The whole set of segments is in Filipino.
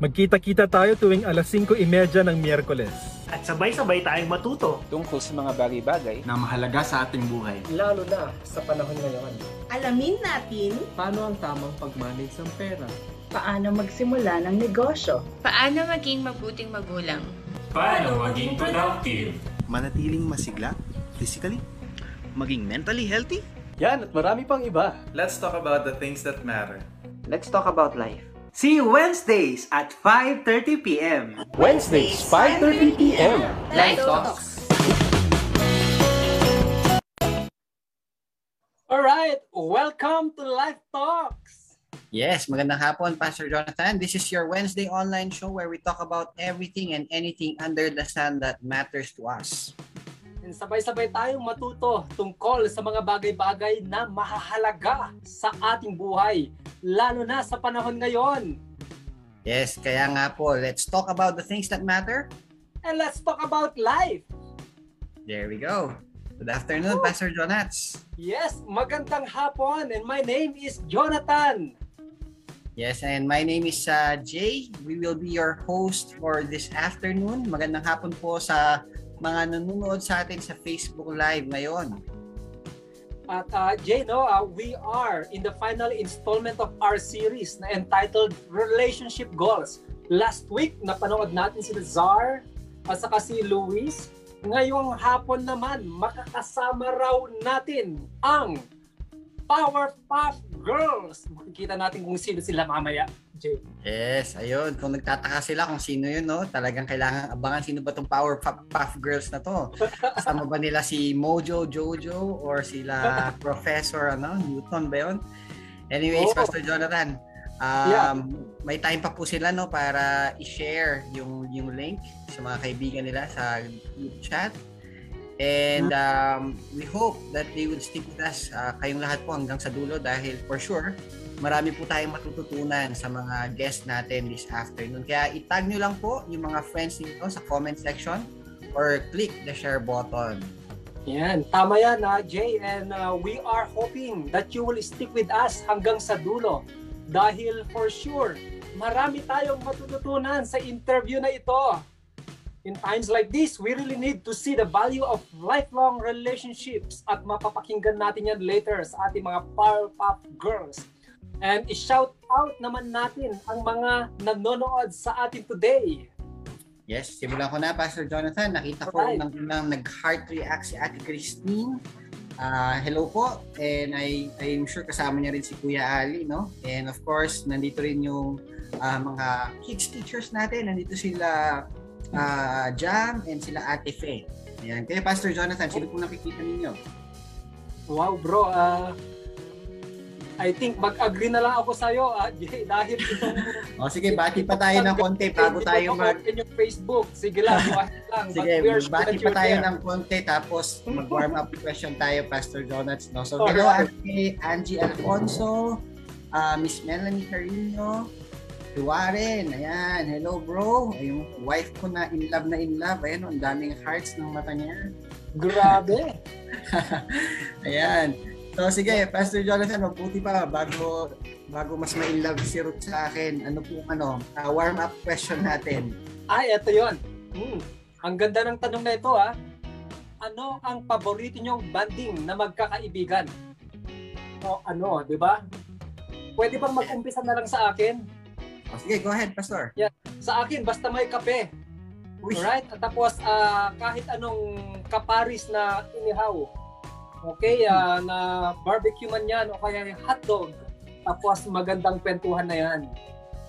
Magkita-kita tayo tuwing alas 5.30 ng Miyerkules. At sabay-sabay tayong matuto. tungkol sa mga bagay-bagay na mahalaga sa ating buhay. lalo na sa panahon ngayon. Alamin natin Paano ang tamang pag-manage ng pera? Paano magsimula ng negosyo? Paano maging mabuting magulang? Paano maging productive? manatiling masigla physically, maging mentally healthy, Yan at marami pang iba. Let's talk about the things that matter. Let's talk about life. See you Wednesdays at 5.30pm. Wednesdays, 5.30 p.m. Life Talks! Alright, welcome to Life Talks! Yes, magandang hapon, Pastor Jonathan. This is your Wednesday online show where we talk about everything and anything under the sun that matters to us. And sabay-sabay tayong matuto tungkol sa mga bagay-bagay na mahahalaga sa ating buhay, lalo na sa panahon ngayon. Yes, kaya nga po, let's talk about the things that matter. And let's talk about life. There we go. Good afternoon, Pastor Jonats. Yes, magandang hapon and my name is Jonathan. Yes, and my name is uh, Jay. We will be your host for this afternoon. Magandang hapon po sa mga nanonood sa atin sa Facebook Live ngayon. At uh, Jay, no, uh, we are in the final installment of our series na entitled Relationship Goals. Last week, napanood natin si Zar at saka si Luis. Ngayong hapon naman, makakasama raw natin ang Powerpuff Girls. Makikita natin kung sino sila mamaya, Jay. Yes, ayun. Kung nagtataka sila kung sino yun, no? Talagang kailangan abangan sino ba tong Power Puff, Puff Girls na to. Kasama ba nila si Mojo Jojo or sila Professor ano, Newton ba yun? Anyways, Oo. Pastor Jonathan, um, Yeah. may time pa po sila no para i-share yung yung link sa mga kaibigan nila sa group chat. And um, we hope that they will stick with us, uh, kayong lahat po hanggang sa dulo dahil for sure, marami po tayong matututunan sa mga guests natin this afternoon. Kaya itag nyo lang po yung mga friends nito sa comment section or click the share button. Yan, tama yan, uh, Jay. And uh, we are hoping that you will stick with us hanggang sa dulo. Dahil for sure, marami tayong matututunan sa interview na ito. In times like this, we really need to see the value of lifelong relationships at mapapakinggan natin yan later sa ating mga Powerpuff Girls. And i-shout out naman natin ang mga nanonood sa atin today. Yes, simulan ko na, Pastor Jonathan. Nakita ko Alright. nang, nag-heart react si Ate Christine. Ah, hello po. And I, I'm sure kasama niya rin si Kuya Ali, no? And of course, nandito rin yung ah, mga kids teachers natin. Nandito sila ah, Jam and sila Ate Faye. Ayan. Kaya Pastor Jonathan, sino po nakikita ninyo? Wow, bro. ah I think mag-agree na lang ako sa'yo, ah, Jay, dahil itong O sige, bati pa tayo ng konti bago tayo mag... Open yung Facebook. Sige lang, lang. Sige, bati pa tayo there. ng konti tapos mag-warm up question tayo, Pastor Jonats. No? So, hello, Ate Angie Alfonso, ah, Miss Melanie Carino, Tuwaren, ayan, hello bro. Yung wife ko na in love na in love, ayan, ang daming hearts ng mata niya. Grabe. Ayan. So sige, Pastor Jonathan, mabuti pa bago bago mas ma-in love si Ruth sa akin. Ano po ano, ah, warm up question natin. Ay, eto yon. Hmm. Ang ganda ng tanong na ito, ah. Ano ang paborito niyong banding na magkakaibigan? O ano, di ba? Pwede bang mag-umpisa na lang sa akin? O, sige, go ahead, Pastor. Sa akin, basta may kape. Uy. Alright? At tapos, ah, kahit anong kaparis na inihaw. Okay, ah, na barbecue man yan o kaya yung hotdog. Tapos, magandang kwentuhan na yan.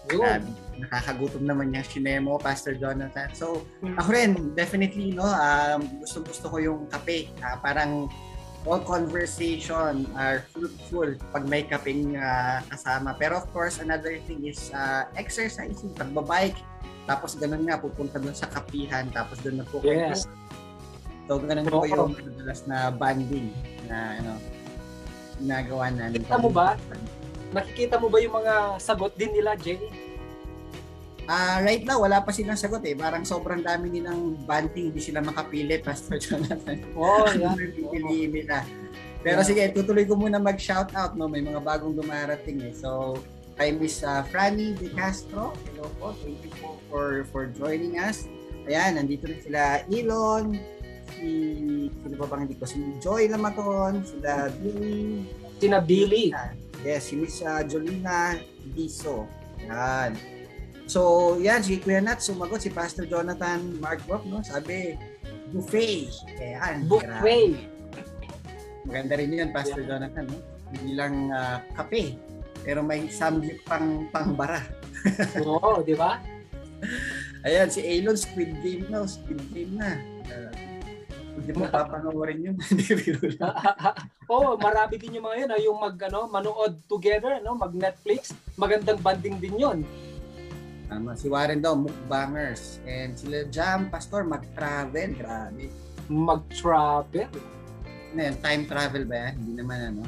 Yun. Grabe, nakakagutom naman yung shinare mo, Pastor Jonathan. So, ako rin, definitely, no, um, gusto-gusto ko yung kape. Ah, parang all conversation are fruitful pag may kapeng ah, kasama. Pero of course, another thing is uh, exercise, yung pagbabike. Tapos ganun nga, pupunta dun sa kapihan. Tapos dun na po Yes. So, ganun po yung madalas na banding na, ano, ginagawa namin. Kita mo ba? Nakikita mo ba yung mga sagot din nila, Jay? Ah, right now wala pa silang sagot eh. Parang sobrang dami nilang banting, hindi sila makapili, Pastor Jonathan. Oh, Ano yeah. yung pipiliin nila. Pero sige, tutuloy ko muna mag-shoutout, no? May mga bagong dumarating eh. So, kay Miss uh, Franny De Castro. Hello po. Thank you po for, for joining us. Ayan, nandito rin sila Elon, si, sino pa bang hindi ko, si Joy Lamaton, sila Billy, Sina Billy. Yes, si Miss uh, Jolina Diso. Yan. So, yan, si Kuya Nat sumagot, si Pastor Jonathan Mark Brock, no? Sabi, buffet. Ayan. Buffet. Maganda rin yun, Pastor Jonathan, no? Hindi lang ah, kape, pero may samgyup pang pangbara. Oo, di ba? Ayan, si Elon, Squid Game na, Squid Game na. Uh, hindi mo papanoorin yun. Oo, marami din yung mga yun, ah, yung mag, ano, manood together, no? mag Netflix. Magandang banding din yon. Tama, si Warren daw, mukbangers. And sila Jam, Pastor, mag-travel. Grabe. Mag-travel. Ano yan, time travel ba yan? Hindi naman ano.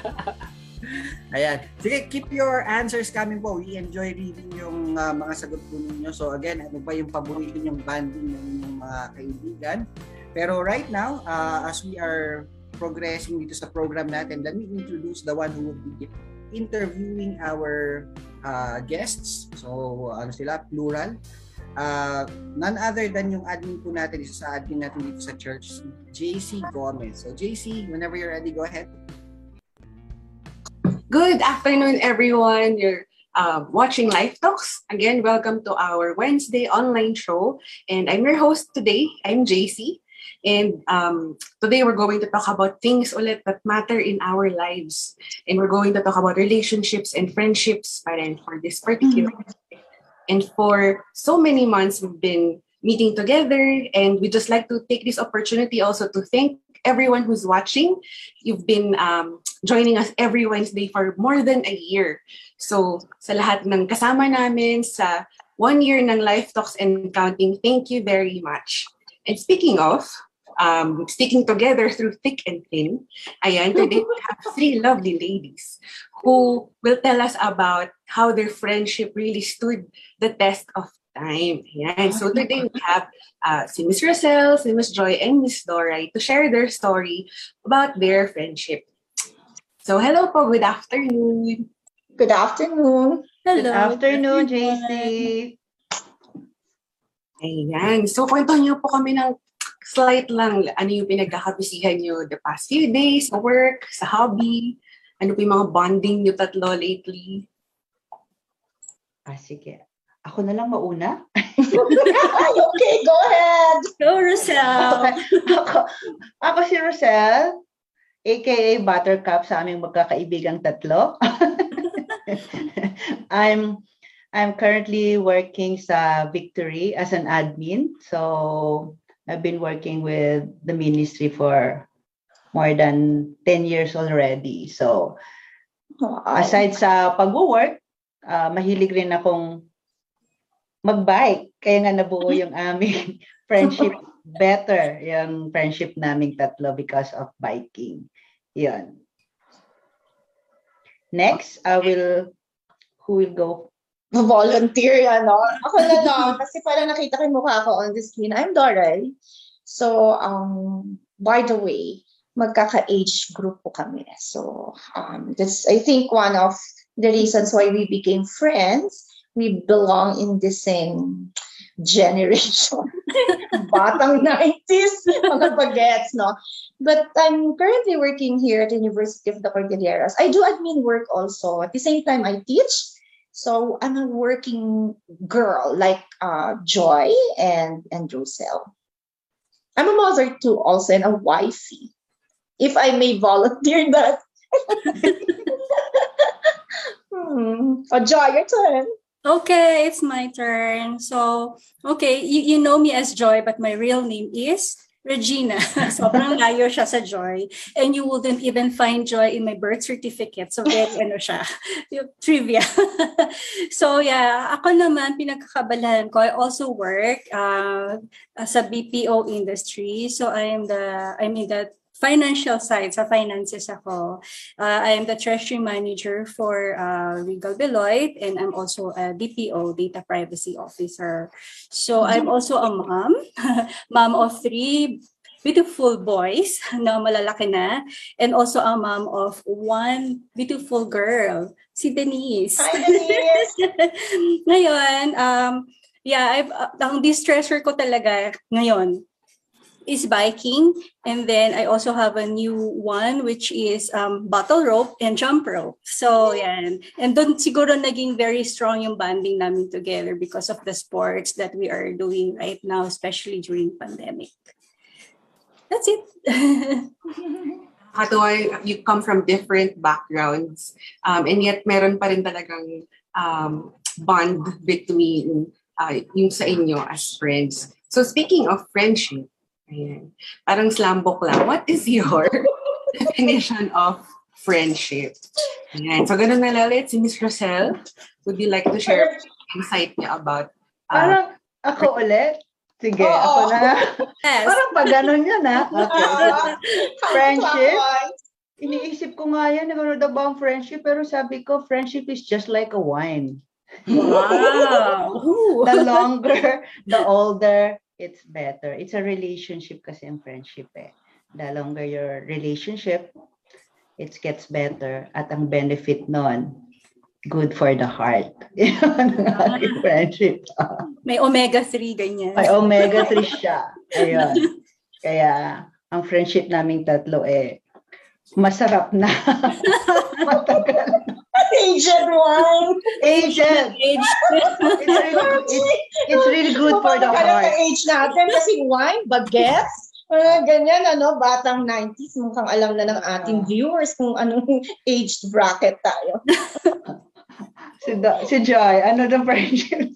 Ayan. Sige, keep your answers coming po. We enjoy reading yung uh, mga sagot po ninyo. So again, ano ba yung paborito yung banding ng inyong mga kaibigan? Pero right now, uh, as we are progressing dito sa program natin, let me introduce the one who will be interviewing our uh, guests. So, ano sila? Plural. Uh, none other than yung admin po natin, isa sa admin natin dito sa church, JC Gomez. So, JC, whenever you're ready, go ahead. Good afternoon, everyone. You're uh, watching Life Talks. Again, welcome to our Wednesday online show. And I'm your host today. I'm JC. And um, today we're going to talk about things ulit that matter in our lives. And we're going to talk about relationships and friendships pa for this particular And for so many months, we've been meeting together. And we just like to take this opportunity also to thank everyone who's watching. You've been um, joining us every Wednesday for more than a year. So sa lahat ng kasama namin sa one year ng Life Talks and Counting, thank you very much. And speaking of, um, sticking together through thick and thin, ayan, today we have three lovely ladies who will tell us about how their friendship really stood the test of time. Ayan. So today we have uh, si Miss Rosel, si Miss Joy, and Miss Doray to share their story about their friendship. So hello po, good afternoon. Good afternoon. Hello. Good afternoon, JC. Ayan. So kwento niyo po kami ng slight lang ano yung pinagkakabisihan niyo the past few days sa work, sa hobby, ano yung mga bonding niyo tatlo lately. Ah, sige. Ako na lang mauna? okay, go ahead. Go, Rosel. ako, ako si Rosel, aka Buttercup sa aming magkakaibigang tatlo. I'm I'm currently working sa Victory as an admin. So I've been working with the ministry for more than 10 years already. So aside sa pag-work, uh, mahilig rin akong mag-bike. Kaya nga nabuo yung aming friendship better, yung friendship naming tatlo because of biking. Yun. Next, I will, who will go? Volunteer, ano. Ako na lang, kasi parang nakita ko yung mukha ko on the screen. I'm Doray. So, um, by the way, magkaka-age group po kami. So, um, that's, I think, one of the reasons why we became friends. We belong in the same generation. Batang 90s, mga bagets, no? But I'm currently working here at University of the Cordilleras. I do admin work also. At the same time, I teach. So I'm a working girl like uh, Joy and, and Rosel. I'm a mother too, also, and a wifey. If I may volunteer that. hmm. Oh, Joy, your turn. Okay, it's my turn. So, okay, you, you know me as Joy, but my real name is Regina. Sobrang layo siya sa Joy. And you wouldn't even find Joy in my birth certificate. So, very ano siya. Yung trivia. so, yeah, ako naman, pinagkakabalahan ko, I also work uh, sa BPO industry. So, I am the, I'm in the financial side, sa finances ako. Uh, I am the treasury manager for uh, Regal Beloit and I'm also a DPO, data privacy officer. So I'm also a mom, mom of three beautiful boys na malalaki na and also a mom of one beautiful girl si Denise. Hi, Denise! ngayon, um, yeah, I've, uh, ang distressor ko talaga ngayon is biking. And then I also have a new one, which is um, bottle rope and jump rope. So, yan. And doon siguro naging very strong yung bonding namin together because of the sports that we are doing right now, especially during pandemic. That's it. Katuwa, you come from different backgrounds. Um, and yet, meron pa rin talagang um, bond between uh, yung sa inyo as friends. So speaking of friendship, ayan, parang slambok lang, what is your definition of friendship? Ayan. So ganun na lalit, si Miss Rosel, would you like to share insight niya about uh, Parang ako ulit? Sige, Oo. ako na. Yes. Parang pa ganun yun, ha? Okay. Ah, friendship? clockwise. Iniisip ko nga yan, ano daw ba ang friendship? Pero sabi ko, friendship is just like a wine. Wow. the longer, the older, it's better. It's a relationship kasi ang friendship eh. The longer your relationship, it gets better. At ang benefit nun, good for the heart. Ang aking friendship. May omega-3 ganyan. May omega-3 siya. Ayun. Kaya, ang friendship naming tatlo eh, masarap na. Matagal. Aged one. Aged. It's really, it's, it's really good for the heart. age natin kasi wine, bagets, mga ganyan, ano, batang 90s, mukhang alam na ng ating viewers kung anong aged bracket tayo. Si, Do- si Joy, ano the friendship?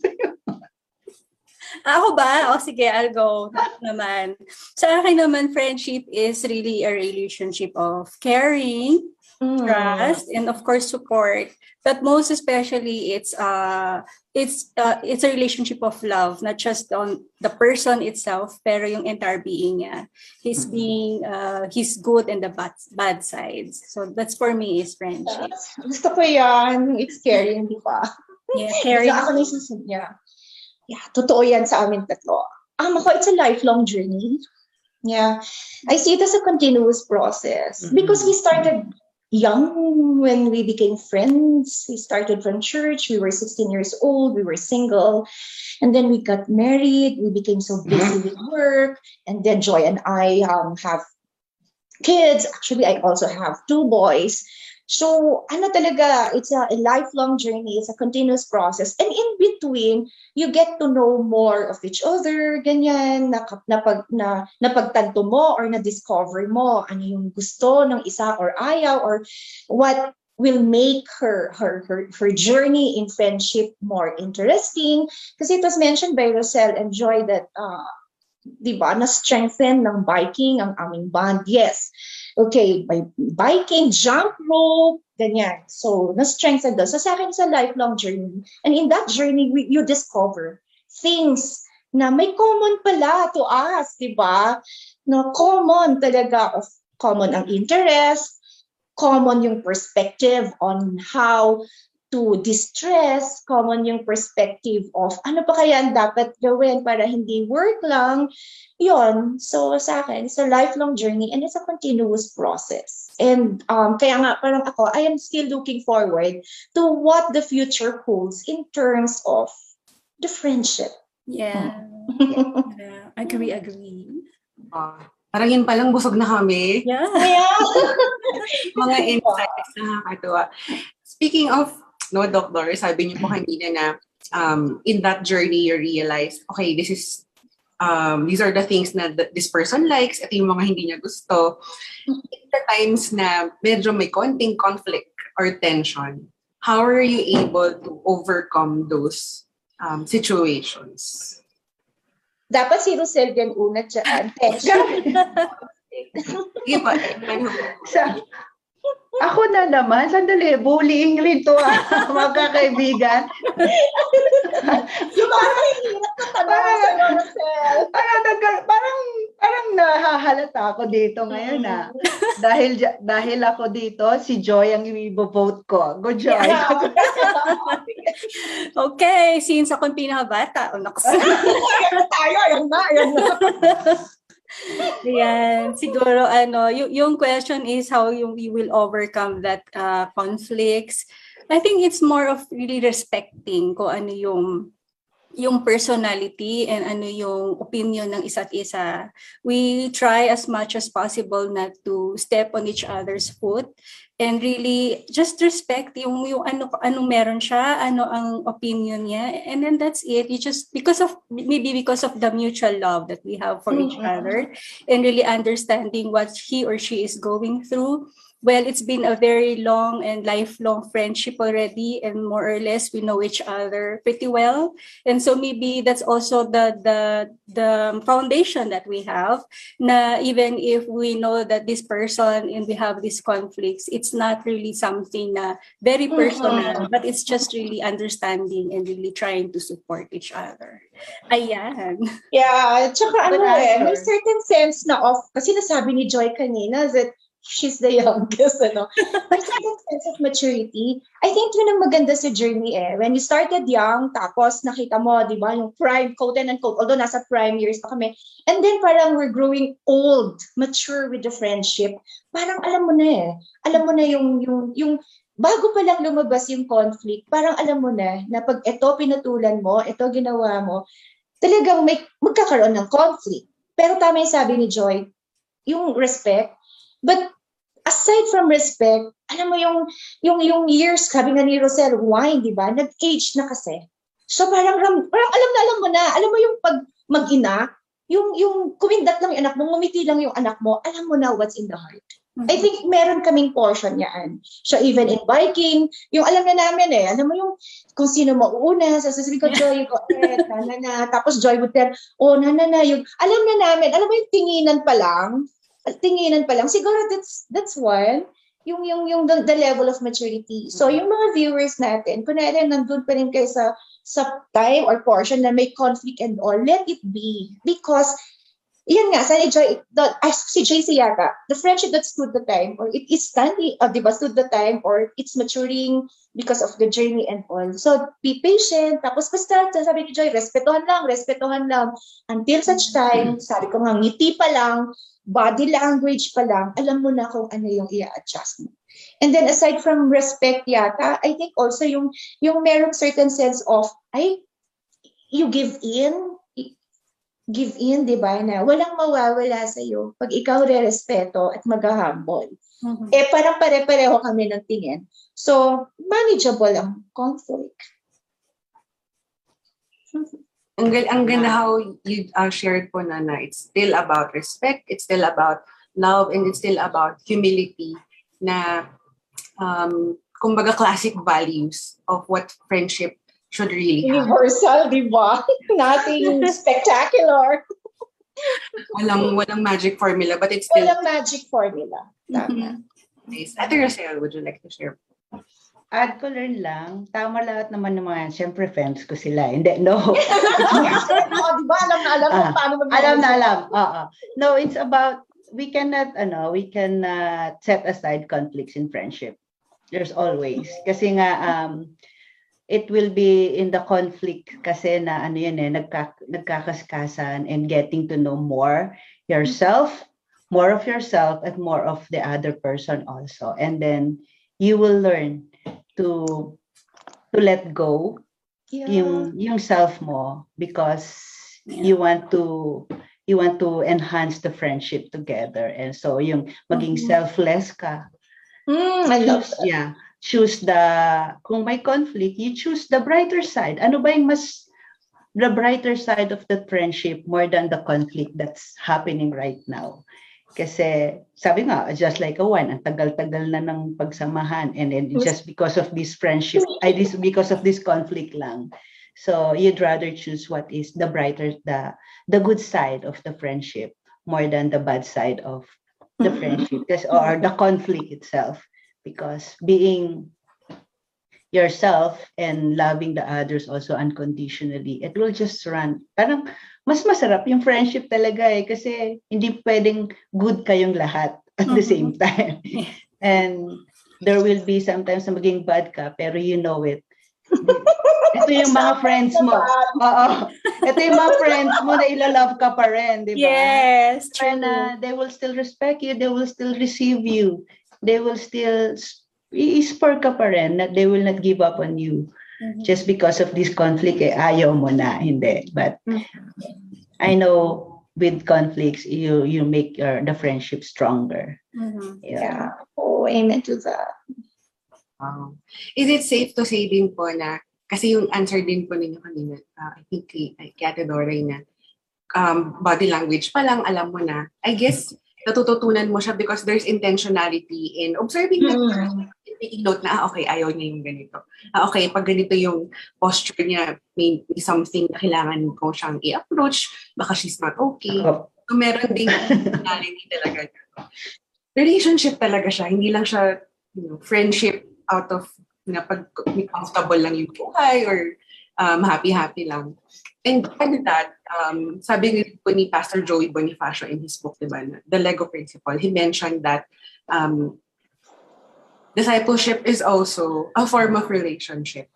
Ako ba? O sige, I'll go naman. Sa akin naman, friendship is really a relationship of caring, trust, and of course, support. But most especially, it's uh, it's uh, it's a relationship of love, not just on the person itself, pero yung entire being niya. His being, uh, his good and the bad, bad sides. So that's for me is friendship. Gusto ko yan. It's caring, di ba? Yeah, caring. So, ako isasabi niya. Yeah, totoo yan sa amin tatlo. Um, ako, it's a lifelong journey. Yeah. I see it as a continuous process because we started young when we became friends. We started from church. We were 16 years old. We were single. And then we got married. We became so busy with work. And then Joy and I um, have kids. Actually, I also have two boys. So, ano talaga, it's a, a lifelong journey. It's a continuous process. And in between, you get to know more of each other, ganyan, na, napag, na, napagtanto mo or na-discover mo ano yung gusto ng isa or ayaw or what will make her her her, her journey in friendship more interesting. Kasi it was mentioned by Rosel and Joy that uh, di ba, na-strengthen ng biking ang aming bond. Yes. Okay, by biking, jump rope, ganyan. So, na-strengthen doon. So, sa akin, it's a lifelong journey. And in that journey, we, you discover things na may common pala to us, di ba? No, common talaga of common ang interest, common yung perspective on how to distress, common yung perspective of ano pa kaya ang dapat gawin para hindi work lang. Yon. So sa akin, it's a lifelong journey and it's a continuous process. And um, kaya nga parang ako, I am still looking forward to what the future holds in terms of the friendship. Yeah. yeah. Agree, agree. Ah, parang yun palang busog na kami. Yeah. Mga insights na nakakatuwa. Speaking of, no, Doctor, sabi niyo po kanina na um, in that journey, you realize, okay, this is, um, these are the things na th- this person likes, ito yung mga hindi niya gusto. In the times na medyo may konting conflict or tension, how are you able to overcome those um, situations? Dapat si Rosel din una dyan. Tension. Sige pa. Ako na naman, sandali, bullying rin to ah, mga kaibigan. yung parang hirap na tanong sa Rosel. Parang, parang, parang nahahalata ako dito ngayon ah. dahil, dahil ako dito, si Joy ang i-vote ko. Go Joy. Okay, since ako yung pinakabata, oh, naku. Ayan na tayo, ayan na, ayan na. Yan, siguro ano, yung, yung question is how you, you will overcome that uh, conflicts. I think it's more of really respecting kung ano yung yung personality and ano yung opinion ng isa't isa. We try as much as possible not to step on each other's foot and really just respect yung yung ano ano meron siya, ano ang opinion niya and then that's it. You just because of maybe because of the mutual love that we have for each Mhm. other and really understanding what he or she is going through well, it's been a very long and lifelong friendship already, and more or less we know each other pretty well. And so maybe that's also the the the foundation that we have. Na even if we know that this person and we have these conflicts, it's not really something na very personal, Mhm. but it's just really understanding and really trying to support each other. Ayan. Yeah, tsaka ano eh, may certain sense na of, kasi nasabi ni Joy kanina that she's the youngest, ano. May certain sense of maturity. I think yun ang maganda sa journey eh. When you started young, tapos nakita mo, di ba, yung prime, quote and unquote, although nasa prime years pa kami, and then parang we're growing old, mature with the friendship. Parang alam mo na eh. Alam mo na yung, yung, yung, bago pa lang lumabas yung conflict, parang alam mo na, na pag ito pinatulan mo, ito ginawa mo, talagang may magkakaroon ng conflict. Pero tama yung sabi ni Joy, yung respect. But aside from respect, alam mo yung yung yung years, sabi nga ni Rosel, wine, di ba? Nag-age na kasi. So parang, parang alam na alam mo na, alam mo yung pag mag-ina, yung yung kumindat lang yung anak mo, ngumiti lang yung anak mo, alam mo na what's in the heart. I think meron kaming portion yan. So even in biking, yung alam na namin eh, alam mo yung kung sino mauuna, sasasabihin ko, Joy, go ahead, na, na, na. Tapos Joy would tell, oh, na, na, na, yung, alam na namin, alam mo yung tinginan pa lang, tinginan pa lang, siguro that's, that's one, yung, yung, yung the, the level of maturity. So yung mga viewers natin, kunwari nandun pa rin kayo sa, sa time or portion na may conflict and all, let it be. Because yan nga, sabi ni Joy, the, ay, si JC yata, the friendship that stood the time, or it is standing, uh, di ba, stood the time, or it's maturing because of the journey and all. So, be patient. Tapos basta, sabi ni Joy, respetuhan lang, respetuhan lang. Until such time, sabi ko nga, ngiti pa lang, body language pa lang, alam mo na kung ano yung i-adjust mo. And then aside from respect yata, I think also yung yung merong certain sense of ay you give in give in, di ba, na walang mawawala sa iyo pag ikaw re-respeto at mag-humble. Eh, parang pare-pareho kami ng tingin. So, manageable ang conflict. Ang, gal- ang ganda how you uh, shared po na na it's still about respect, it's still about love, and it's still about humility na um, kumbaga classic values of what friendship should really have. Universal, di ba? Nothing spectacular. Walang, walang magic formula, but it's still Walang magic formula. Tama. nice. Ate Rosel, would you like to share? Add ko learn lang, tama lahat naman ng mga, syempre friends ko sila. Hindi, no. oh, di ba? Alam na alam kung Ah, paano mag alam na alam. Oo. No, it's about, we cannot, ano, we cannot set aside conflicts in friendship. There's always. Kasi nga, um, it will be in the conflict kasi na ano yun eh, nagka, nagkakaskasan and getting to know more yourself, more of yourself and more of the other person also. And then you will learn to to let go Yeah. yung yung self mo because you want to you want to enhance the friendship together and so yung maging Mhm. selfless ka Mm, I love choose, yeah choose the kung may conflict you choose the brighter side. Ano ba yung mas the brighter side of the friendship more than the conflict that's happening right now? Kasi sabi nga just like a one ang tagal-tagal na ng pagsamahan and then just because of this friendship ay this because of this conflict lang. So you'd rather choose what is the brighter the the good side of the friendship more than the bad side of the friendship. Kasi- or the conflict itself because being yourself and loving the others also unconditionally it will just run. Parang mas masarap yung friendship talaga eh kasi hindi pwedeng good kayong lahat at the same time. And there will be sometimes na maging bad ka pero you know it. Ito yung mga friends mo. Oo. Ito yung mga friends mo na ilalove ka pa rin di ba? Yes, and uh, they will still respect you they will still receive you they will still i-spur ka pa rin that they will not give up on you just because of this conflict eh, ayaw mo na hindi but I know with conflicts you you make your the friendship stronger Yeah. Oh, amen to that. Wow. Is it safe to say din po na, kasi yung answer din po ninyo kanina, uh, I think kay, kay Ate Doray na, um, body language pa lang, alam mo na. I guess, natututunan mo siya because there's intentionality in observing person, and taking note na, ah, okay, ayaw niya yung ganito. Ah, okay, pag ganito yung posture niya, may, may something na kailangan ko siyang i-approach, baka she's not okay. So, meron ding intentionality talaga. Relationship talaga siya, hindi lang siya you know, friendship out of na pag may comfortable lang yung buhay or um, happy-happy lang. And with that, um, sabi po ni Pastor Joey Bonifacio in his book, diba, na, The Lego Principle, he mentioned that um, discipleship is also a form of relationship.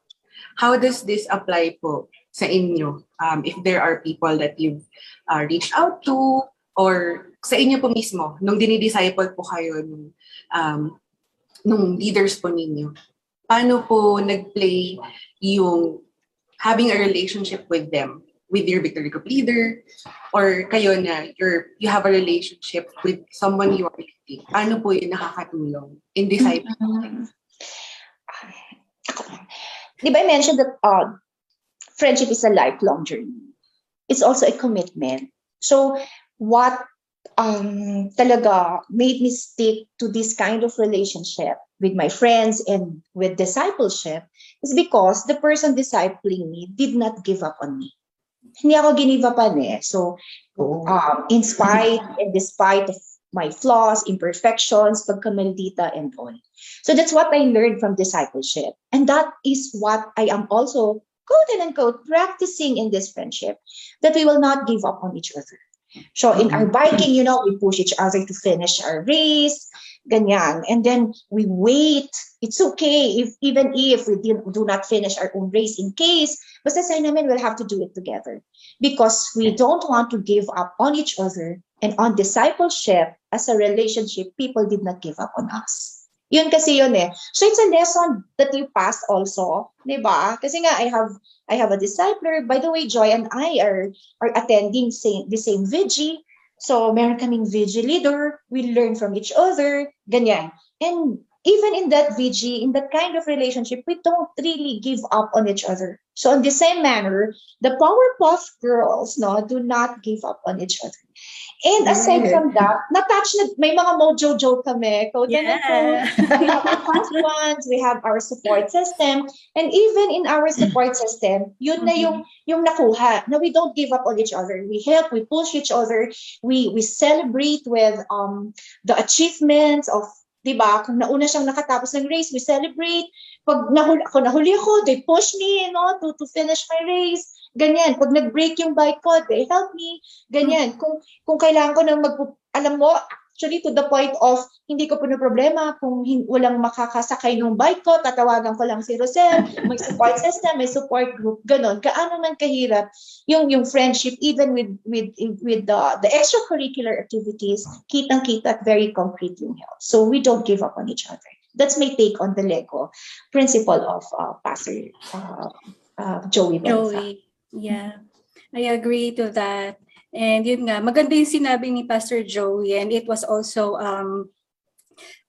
How does this apply po sa inyo? Um, if there are people that you've uh, reached out to or sa inyo po mismo, nung dinidisciple po kayo nung, um, nung leaders po ninyo, paano po nag-play yung having a relationship with them, with your victory group leader, or kayo na you're, you have a relationship with someone you are leading, paano po yun nakakatulong in discipleship? Di ba I mentioned that uh, friendship is a lifelong journey. It's also a commitment. So what um, talaga made me stick to this kind of relationship with my friends and with discipleship is because the person discipling me did not give up on me. Hindi ako ginivapan eh. So, um, in spite and despite of my flaws, imperfections, pagkamaldita, and all. So that's what I learned from discipleship. And that is what I am also, quote and unquote, practicing in this friendship, that we will not give up on each other. So in our biking, you know, we push each other to finish our race, ganyan. And then we wait. It's okay if even if we do, not finish our own race in case, basta sa namin, we'll have to do it together. Because we don't want to give up on each other and on discipleship as a relationship, people did not give up on us. Yun kasi yun eh. So it's a lesson that you passed also, di ba? Kasi nga I have I have a discipler. By the way, Joy and I are are attending same, the same VG. So meron kaming VG leader. We learn from each other. Ganyan. And even in that VG, in that kind of relationship, we don't really give up on each other. So in the same manner, the Powerpuff Girls no do not give up on each other. And aside from that, na-touch na, may mga mojo joke kami. Code Yeah. yeah. We have our husbands, we have our support system. And even in our support system, yun na yung, yung nakuha, na we don't give up on each other. We help, we push each other, we we celebrate with um the achievements of Di ba? Kung nauna siyang nakatapos ng race, we celebrate. Pag nahuli ako, nahuli ako, they push me, you know, to, to finish my race. Ganyan. Pag nag-break yung bike ko, they help me. Ganyan. Kung, kung kailangan ko nang mag... Alam mo, actually to the point of hindi ko po na problema kung hin- walang makakasakay ng bike ko, tatawagan ko lang si Rosel, may support system, may support group, ganon. Kaano man kahirap yung yung friendship even with with with the the extracurricular activities, kitang-kita at very concrete yung help. So we don't give up on each other. That's my take on the Lego principle of uh, Pastor uh, uh, Joey. Benza. Joey. Yeah. I agree to that. And yun nga, maganda yung sinabi ni Pastor Joey and it was also um,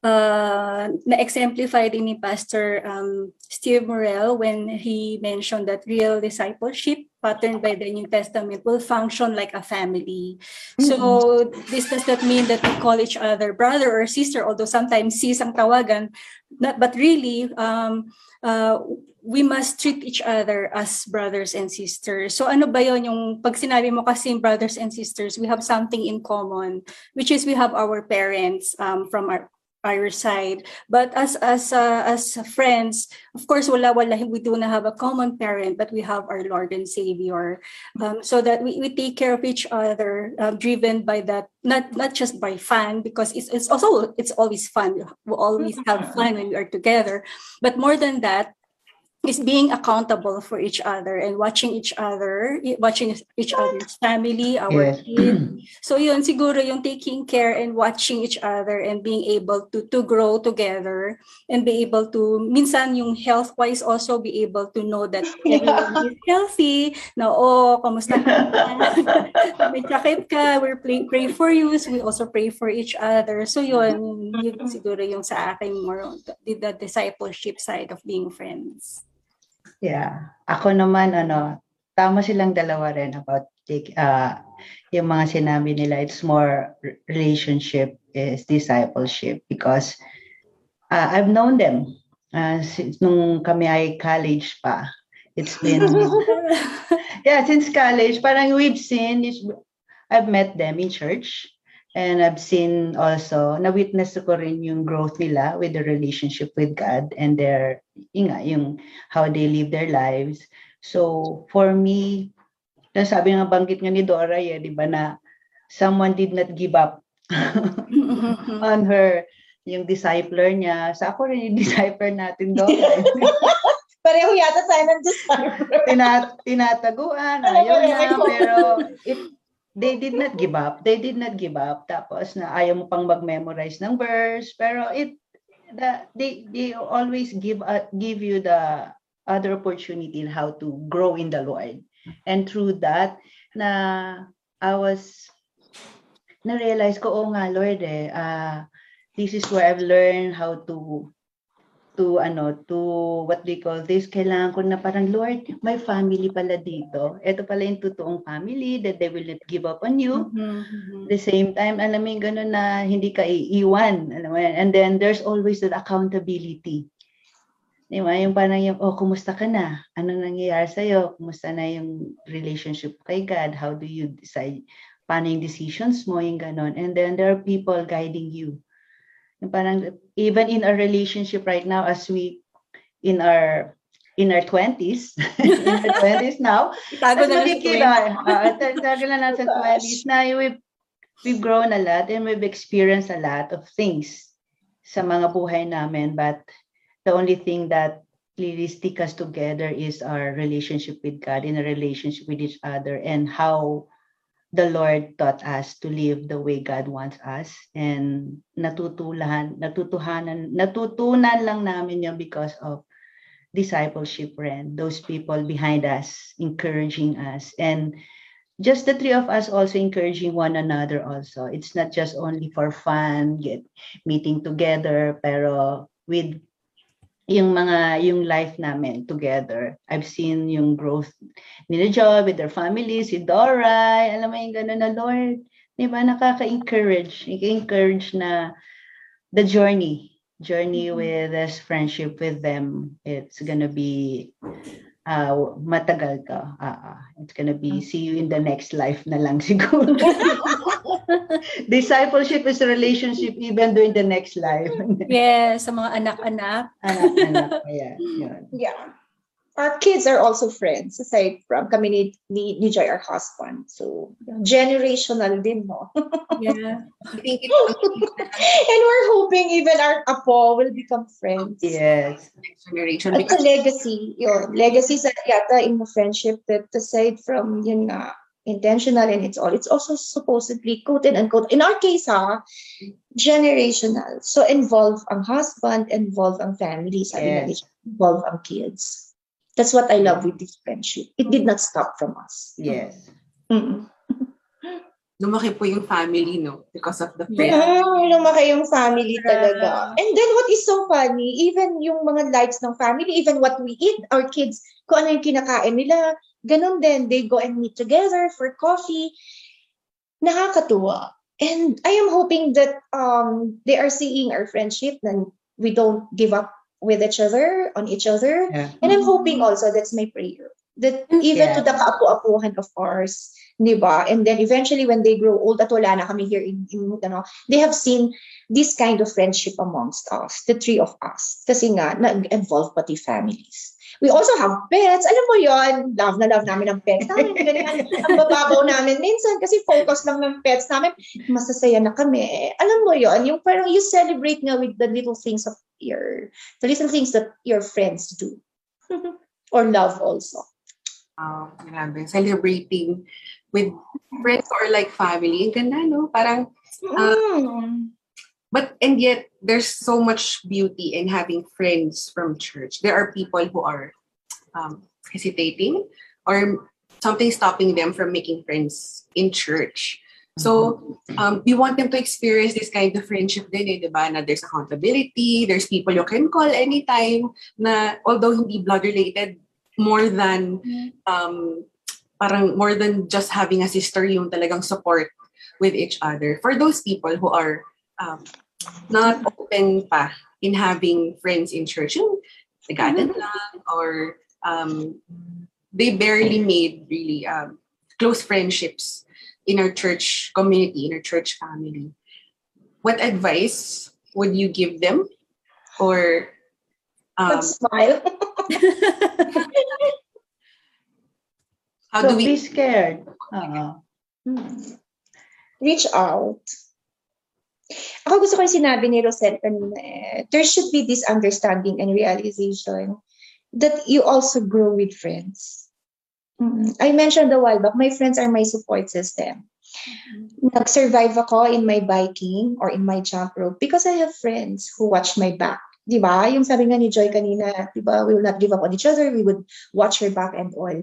uh, na-exemplify din ni Pastor um, Steve Morel when he mentioned that real discipleship patterned by the New Testament will function like a family. So this does not mean that we call each other brother or sister, although sometimes sis ang tawagan, but really, um, uh, we must treat each other as brothers and sisters. So ano ba yon yung pag sinabi mo kasi brothers and sisters, we have something in common, which is we have our parents um, from our our side. But as as uh, as friends, of course, wala wala we do not have a common parent, but we have our Lord and Savior, um, so that we, we take care of each other, um, driven by that not not just by fun because it's it's also it's always fun. We always have fun when we are together, but more than that, is being accountable for each other and watching each other, watching each other's family, our Yes. kids. So yun, siguro yung taking care and watching each other and being able to to grow together and be able to, minsan yung health-wise also be able to know that everyone is healthy, na oh, kamusta ka? May sakit ka, we're pray, pray for you, so we also pray for each other. So yun, yun siguro yung sa akin more on the, the discipleship side of being friends. Yeah. Ako naman, ano, tama silang dalawa rin about take, uh, yung mga sinabi nila, it's more relationship is discipleship because uh, I've known them uh, since nung kami ay college pa. It's been, yeah, since college, parang we've seen, I've met them in church and I've seen also, na-witness ko rin yung growth nila with the relationship with God and their, yung, yung how they live their lives. So, for me, nasabi nga banggit nga ni Dora, eh, di ba na someone did not give up on her, yung discipler niya. Sa ako rin yung discipler natin, Dora. Pareho yata tayo ng disciple. Tina, tinataguan, ayaw niya, pero it, they did not give up. They did not give up. Tapos na ayaw mo pang mag-memorize ng verse, pero it, the, they, they always give, uh, give you the other opportunity in how to grow in the Lord. And through that, na I was, na-realize ko, oh nga, Lord, eh, ah, this is where I've learned how to to ano to what they call this kailangan ko na parang Lord may family pala dito ito pala yung totoong family that they will not give up on you the same time alam mo yung ganun na hindi ka iiwan alam mo yan? and then there's always that accountability Di ba? Yung parang yung, oh, kumusta ka na? Anong nangyayari sa'yo? Kumusta na yung relationship kay God? How do you decide? Paano yung decisions mo? Yung ganon. And then there are people guiding you. Parang, even in our relationship right now, as we, in our, in our 20s, in our 20s now, Itago as na lang sa makikita, ah, tago na sa 20s na we've, we've grown a lot and we've experienced a lot of things sa mga buhay namin, but the only thing that really stick us together is our relationship with God and a relationship with each other and how the Lord taught us to live the way God wants us. And natutulahan natutuhanan natutunan lang namin yun because of discipleship friend. Those people behind us encouraging us. And just the three of us also encouraging one another also. It's not just only for fun get meeting together pero with yung mga yung life namin together. I've seen yung growth nila Joy with their families, si Dora, alam mo yung gano'n na Lord, di ba nakaka-encourage, encourage na the journey, journey with this friendship with them, it's gonna be uh, matagal ka. Ah, ah. it's gonna be see you in the next life na lang siguro. Discipleship is a relationship even during the next life. Yes, sa mga anak-anak. Anak-anak, yeah, yun. Yeah. Our kids are also friends aside from kami ni, ni, ni Joy, our husband. So, generational din, no? Yeah. and we're hoping even our apo will become friends. Yes. Next generation. It's a legacy. Yun. Legacy sa yata in the friendship that aside from yun nga, intentional and it's all, it's also supposedly quote and unquote. In our case, ha, generational. So involve ang husband, involve ang family, sabi Yes. Joy, involve ang kids. That's what I love with this friendship. It did not stop from us. Yes. Mm-mm. Lumaki po yung family, no? Because of the friends. Mm, lumaki yung family talaga. And then what is so funny, even yung mga likes ng family, even what we eat, our kids, kung ano yung kinakain nila, ganun din, they go and meet together for coffee. Nakakatuwa. And I am hoping that um, they are seeing our friendship and we don't give up with each other, on each other. Yeah. And I'm hoping also, that's my prayer, that even Yeah. to the kaapu-apuhan of ours, di ba? And then eventually when they grow old, at wala na kami here in, in ano, they have seen this kind of friendship amongst us, the three of us. Kasi nga, nag-involve pati families. We also have pets. Alam mo yon love na love namin ang pets namin. Ganyan, ang bababaw namin. Minsan, kasi focus lang ng pets namin, masasaya na kami. Alam mo yon yung parang you celebrate nga with the little things of your, the little things that your friends do. or love also. Uh, grabe. Celebrating with friends or like family. Ang ganda, no? Parang, uh, but and yet, there's so much beauty in having friends from church. There are people who are um, hesitating or something stopping them from making friends in church. So, um, we want them to experience this kind of friendship din eh, di ba? Na there's accountability, there's people you can call anytime na although hindi blood related, more than um, parang more than just having a sister yung talagang support with each other. For those people who are um, not open pa in having friends in church, yung nag-attend lang or um, they barely made really um, close friendships in our church community, in our church family. What advice would you give them? Or um, smile. How Don't do we be scared. Oo. Reach out. Ako gusto ko yung sinabi ni Rosel kanina eh, there should be this understanding and realization that you also grow with friends. Mm. I mentioned a while back, my friends are my support system. Nag-survive ako in my biking or in my jump rope because I have friends who watch my back. Di ba? Yung sabi nga ni Joy kanina, di ba, we will not give up on each other, we would watch her back and all.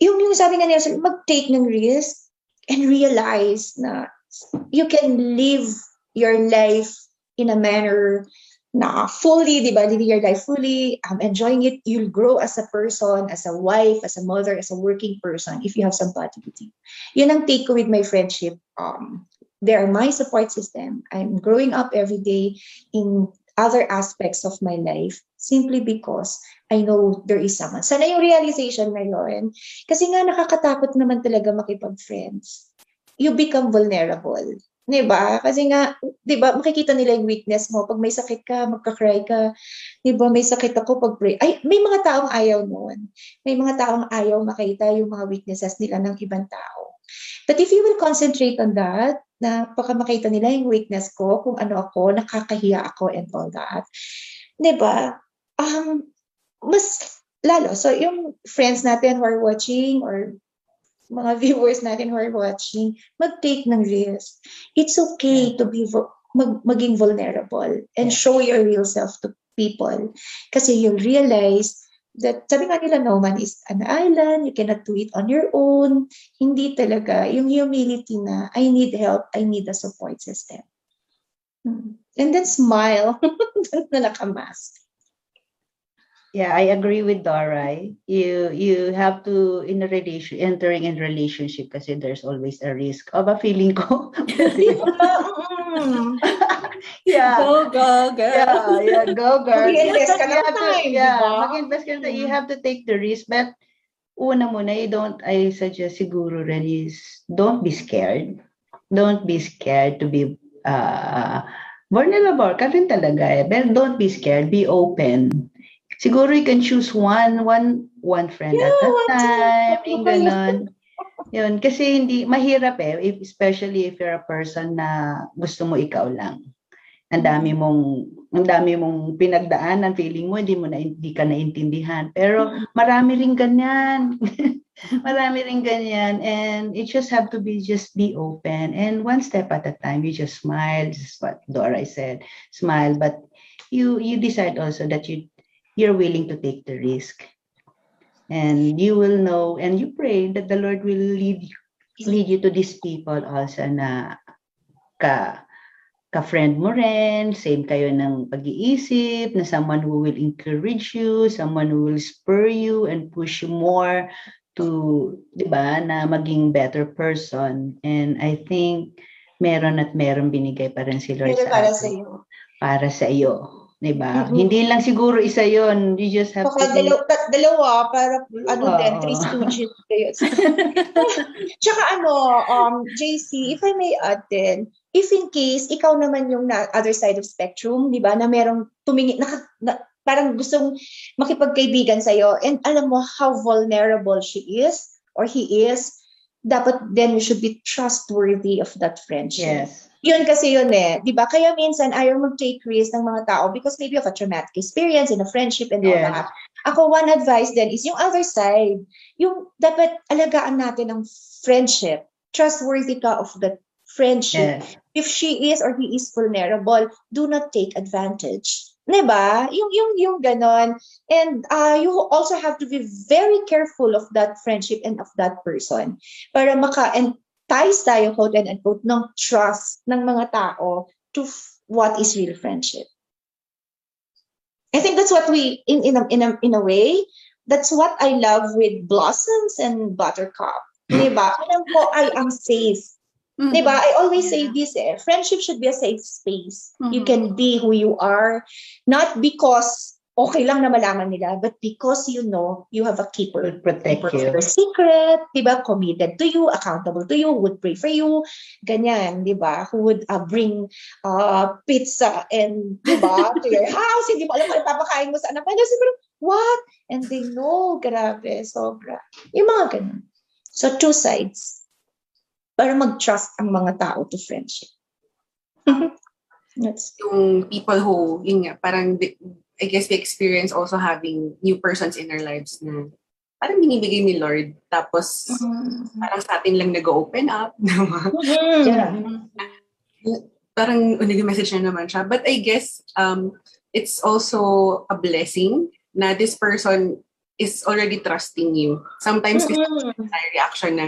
Yung, yung sabi nga niya, mag-take ng risk and realize na you can live your life in a manner na fully, di ba, living your life fully, um, enjoying it, you'll grow as a person, as a wife, as a mother, as a working person if you have you. Yun ang take ko with my friendship. Um, they are my support system. I'm growing up every day in other aspects of my life simply because I know there is someone. Sana yung realization ngayon. Kasi nga nakakatakot naman talaga makipag-friends. You become vulnerable. 'Di ba? Kasi nga, 'di ba, makikita nila yung weakness mo. Pag may sakit ka, magka-cry ka. 'Di ba, may sakit ako pag pray. Ay, may mga taong ayaw noon. May mga taong ayaw makita yung mga weaknesses nila ng ibang tao. But if you will concentrate on that, na baka makita nila yung weakness ko, kung ano ako, nakakahiya ako and all that. 'Di ba? Um, mas lalo, so yung friends natin who are watching or mga viewers natin who are watching, mag-take ng risk. It's okay to be mag- maging vulnerable and show your real self to people. Kasi you'll realize that, sabi nga nila, no man is an island, you cannot do it on your own. Hindi talaga. Yung humility na, I need help, I need a support system. Hmm. And then smile. Doon na nakamask. Yeah, I agree with Dora. You you have to in a relation entering in relationship kasi there's always a risk. O ba feeling ko? yeah. Go, go, go. Yeah, yeah, go girl. Mag-invest ka ng time, di yeah, ba? mag-invest ka na- You have to take the risk. But una muna, you don't, I suggest siguro rin is don't be scared. Don't be scared to be uh, vulnerable ka rin talaga eh. But don't be scared. Be open. Siguro you can choose one, one, one friend at a time. Yung ganon. Yun, kasi hindi, mahirap eh, if, especially if you're a person na gusto mo ikaw lang. Ang dami mong, ang dami mong pinagdaanan, feeling mo, hindi mo na, hindi ka naintindihan. Pero marami ring ganyan. marami ring ganyan. And it just have to be, just be open. And one step at a time, you just smile. This is what Dora said. Smile. But you, you decide also that you, you're willing to take the risk and you will know and you pray that the Lord will lead you lead you to these people also na ka ka-friend mo rin, same kayo ng pag-iisip, na someone who will encourage you, someone who will spur you and push you more to, di ba, na maging better person. And I think meron at meron binigay pa rin si Lord Pero sa para atin. sa iyo. Para sa iyo. Di ba? Mhm. Hindi lang siguro isa yon You just have Baka to be- dalawa, tat- dalawa para ano Oo. din, three stooges kayo. Tsaka ano, um, JC, if I may add din, if in case, ikaw naman yung na, other side of spectrum, di ba, na merong tumingin, na, na, parang gustong makipagkaibigan sa'yo, and alam mo how vulnerable she is, or he is, dapat then you should be trustworthy of that friendship. Yes. Yun kasi yun eh. Di ba? Kaya minsan ayaw mag-take risk ng mga tao because maybe of a traumatic experience in a friendship and all Yes. that. Ako, one advice then is yung other side. Yung dapat alagaan natin ang friendship. Trustworthy ka of that friendship. Yes. If she is or he is vulnerable, do not take advantage. Di ba? Yung, yung, yung ganon. And uh, you also have to be very careful of that friendship and of that person. Para maka, and ties tayo, quote and unquote, ng trust ng mga tao to f- what is real friendship. I think that's what we, in, in, a, in, a, in a way, that's what I love with Blossoms and Buttercup. Diba? Alam ko, I am safe. Diba? I always say this eh, friendship should be a safe space. You can be who you are, not because okay lang na malaman nila, but because you know you have a keeper. Protect keeper you. your secret, diba? Committed to you, accountable to you, would pray for you, ganyan, diba? Who would uh, bring uh, pizza and, diba, to your house, hindi mo alam kung ipapakain mo sa anak mo. Siguro, what? And they know, grabe, sobra. Yung mga ganun. So, two sides. Para mag-trust ang mga tao to friendship. That's yung people who, yun nga, parang, di- I guess we experience also having new persons in our lives na parang binibigay ni Lord. Tapos, parang sa atin lang nag-open up. diba? Yeah. Parang nag-message na naman siya. But I guess, um, it's also a blessing na this person is already trusting you. Sometimes kasi may reaction na,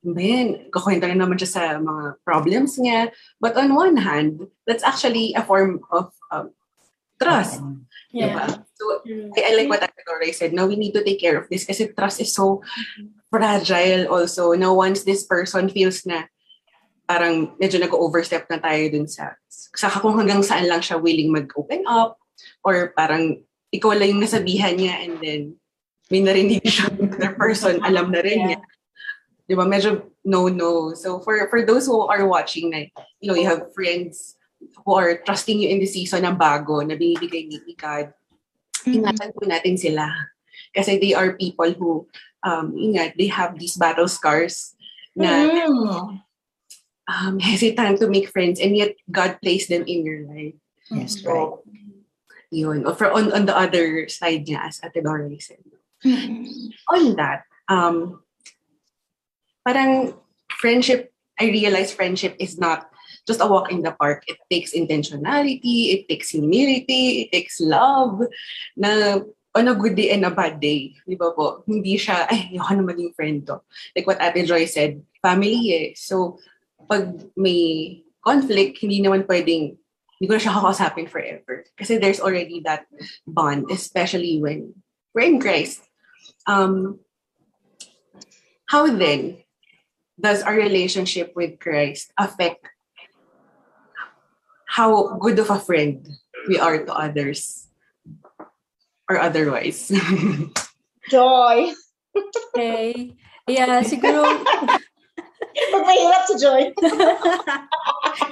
man, kakwento na naman siya sa mga problems niya. But on one hand, that's actually a form of um, trust. Diba? So, I, I like what Ate said. No, we need to take care of this kasi trust is so fragile also. Now, once this person feels na parang medyo nag-overstep na tayo dun sa, sa kung hanggang saan lang siya willing mag-open up or parang ikaw lang yung nasabihan niya and then may narinig siya other person, alam na rin niya. Di ba? Medyo no-no. So for for those who are watching na, you know, you have friends who are trusting you in the season ng bago na binibigay ni God, ingatan po natin sila. Kasi they are people who, um, ingat, they have these battle scars na um, hesitant to make friends and yet God placed them in your life. Yes, So, yun. Or for, on, on the other side niya, as Ate Dora said. On that, um, parang friendship, I realize friendship is not just a walk in the park. It takes intentionality, it takes humility, it takes love, na on a good day and a bad day. Di ba po? Hindi siya, ay, ayoko na maging friend to. Like what Ate Joy said, family eh. So, pag may conflict, hindi naman pwedeng, hindi ko na siya kakausapin forever. Kasi there's already that bond, especially when we're in Christ. Um, how then does our relationship with Christ affect how good of a friend we are to others or otherwise? Joy. Okay. Yeah, siguro Pag mahirap si Joy.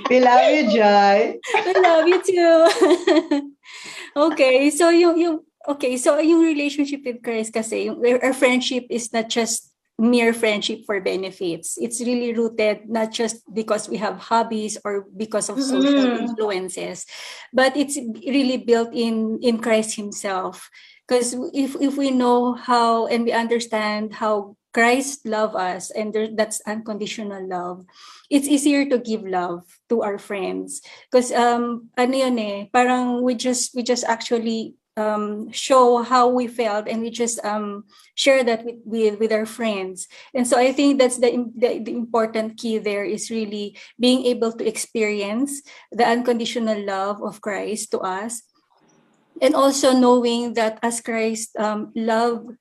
We love you, Joy. I love you too. okay, so yung yung okay, so yung relationship with Christ kasi yung our friendship is not just mere friendship for benefits. It's really rooted not just because we have hobbies or because of social Mm. influences, but it's really built in in Christ himself. Because if if we know how and we understand how Christ love us and there, that's unconditional love, it's easier to give love to our friends. Because um ano yun eh, parang we just we just actually um show how we felt and we just um share that with with, with our friends. And so I think that's the, the the important key there is really being able to experience the unconditional love of Christ to us and also knowing that as Christ um, loved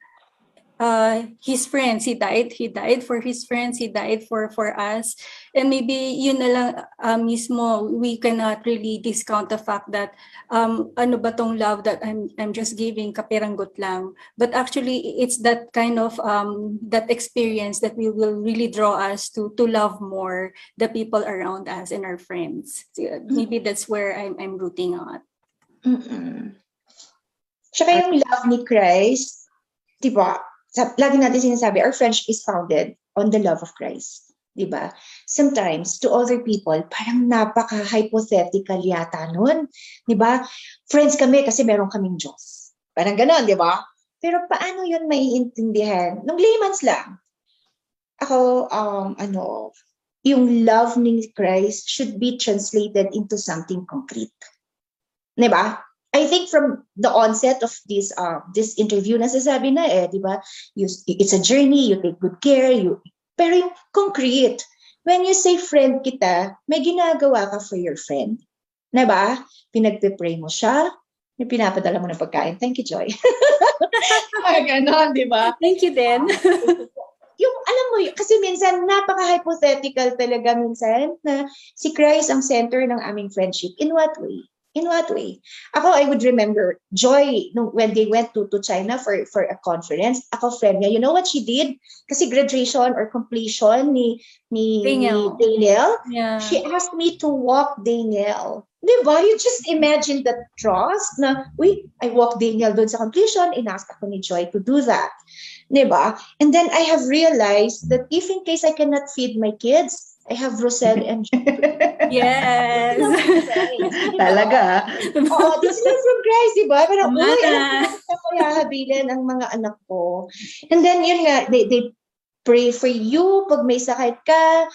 uh, his friends, he died. He died for his friends. He died for for us. And maybe yun na lang uh, mismo, we cannot really discount the fact that um, ano ba tong love that I'm I'm just giving kapiranggot lang. But actually, it's that kind of um, that experience that we will really draw us to to love more the people around us and our friends. So, maybe that's where I'm I'm rooting on. Mm-mm. Tsaka yung love ni Christ, di ba, lagi natin sinasabi, our friendship is founded on the love of Christ. 'di ba? Sometimes to other people, parang napaka-hypothetical yata nun. 'Di ba? Friends kami kasi meron kaming Diyos. Parang gano'n, 'di ba? Pero paano 'yun maiintindihan? Nung layman's lang. Ako um ano, yung love ni Christ should be translated into something concrete. 'Di ba? I think from the onset of this uh, this interview, nasasabi na eh, di ba? You, it's a journey, you take good care, you pero yung concrete, when you say friend kita, may ginagawa ka for your friend. Na ba? Pinagpe-pray mo siya, may pinapadala mo ng pagkain. Thank you, Joy. Mga ganon, di ba? Thank you din. yung alam mo, kasi minsan napaka-hypothetical talaga minsan na si Christ ang center ng aming friendship. In what way? In what way? Ako, I would remember Joy nung, when they went to, to China for, for a conference. Ako, friend niya. You know what she did? Kasi graduation or completion ni, ni, Daniel. ni Daniel, Yeah. she asked me to walk Daniel. Di ba? You just imagine the trust na, uy, I walk Daniel doon sa completion, inask ako ni Joy to do that. Di ba? And then I have realized that if in case I cannot feed my kids, I have Rosel and Yes. Talaga. Oo, this love from Christ, di ba? Parang, uy, alam ko na kaya habilin ang mga anak ko. And then, yun nga, they, they pray for you pag may sakit ka,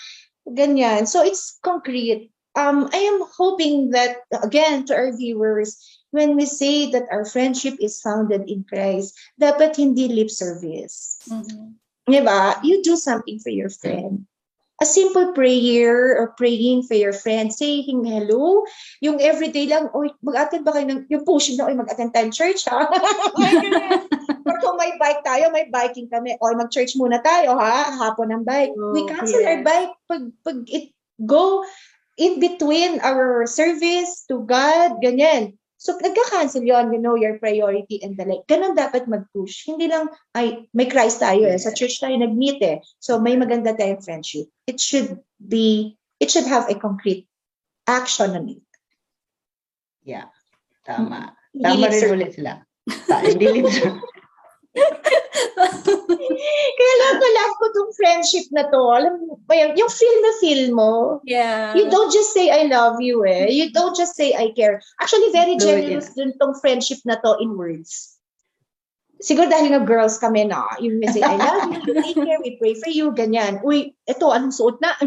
ganyan. So, it's concrete. Um, I am hoping that, again, to our viewers, when we say that our friendship is founded in Christ, dapat hindi lip service. Mhm. Di ba? You do something for your friend. A simple prayer or praying for your friend, saying hello, yung everyday lang, oy, mag-attend ba kayo ng, yung pushing na, oy, mag-attend tayo church, ha? Or kung may bike tayo, may biking kami, oy, mag-church muna tayo, ha? Hapon ng bike. We Oh, cancel our yes. bike pag, pag it go in between our service to God, ganyan. So, nagka-cancel yon you know, your priority and the like. Ganun dapat mag-push. Hindi lang, ay, may Christ tayo eh. Sa church tayo nag-meet eh. So, may maganda tayong friendship. It should be, it should have a concrete action on it. Yeah. Tama. Hindi Tama rin ulit sila. Hindi. Kaya love na love ko tong friendship na to. Alam mo, yung feel na feel mo. Yeah. You don't just say I love you eh. You don't just say I care. Actually, very Do generous din tong friendship na to in words. Siguro dahil nga girls kami na, yung may say, I love you, we take care, we pray for you, ganyan. Uy, eto, anong suot na?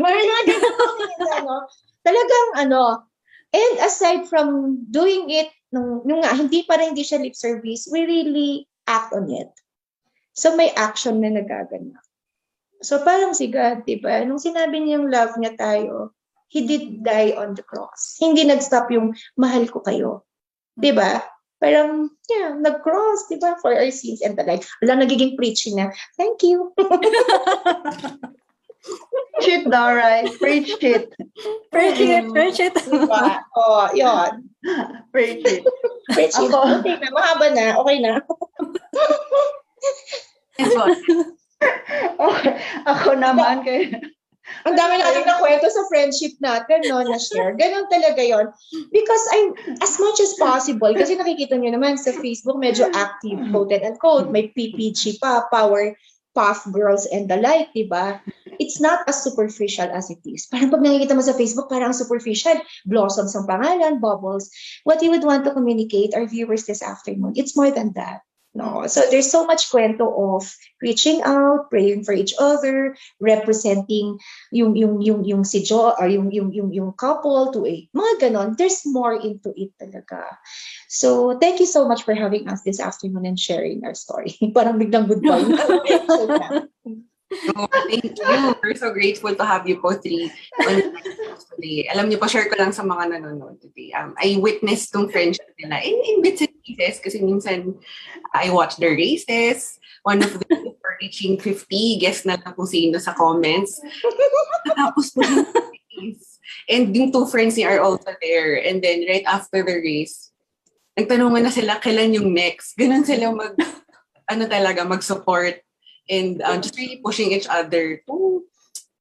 Ano. Talagang ano, and aside from doing it, nung, nung nga, hindi pa rin hindi siya lip service, we really act on it. So may action na nagaganap. So parang si God, di ba? Nung sinabi niyang love niya tayo, He did die on the cross. Hindi nag-stop yung mahal ko kayo. Di ba? Parang, yeah, nag-cross, di ba? For our sins and the like. Wala nagiging preaching na, thank you. Preach it, Dora. Preach it. Preach it, preach it. Diba? Oh, yun. Preach it. Preach it. Ako- Okay na, mahaba na. Okay na. Okay. Ako naman kay Ang dami natin na kwento sa friendship natin, no, na share. Ganon talaga yon Because I'm, as much as possible, kasi nakikita nyo naman sa Facebook, medyo active, quote and unquote, may PPG pa, power, puff girls and the like, di ba? It's not as superficial as it is. Parang pag nakikita mo sa Facebook, parang superficial. Blossoms ang pangalan, bubbles. What you would want to communicate our viewers this afternoon, it's more than that. No. So there's so much kwento of reaching out, praying for each other, representing yung yung yung yung si Jo or yung yung yung yung couple to a mga ganon. There's more into it talaga. So thank you so much for having us this afternoon and sharing our story. Parang biglang goodbye. Oh, thank you. We're so grateful to have you both three on today. Alam niyo po, share ko lang sa mga nanonood today. Um, I witnessed tong friendship nila in, in bits and pieces kasi minsan I watch their races. One of them for reaching 50. Guess na lang kung sino sa comments. Tapos po race. And yung two friends niya are also there. And then right after the race, nagtanungan na sila kailan yung next. Ganun sila mag, ano talaga, mag-support and um, just really pushing each other to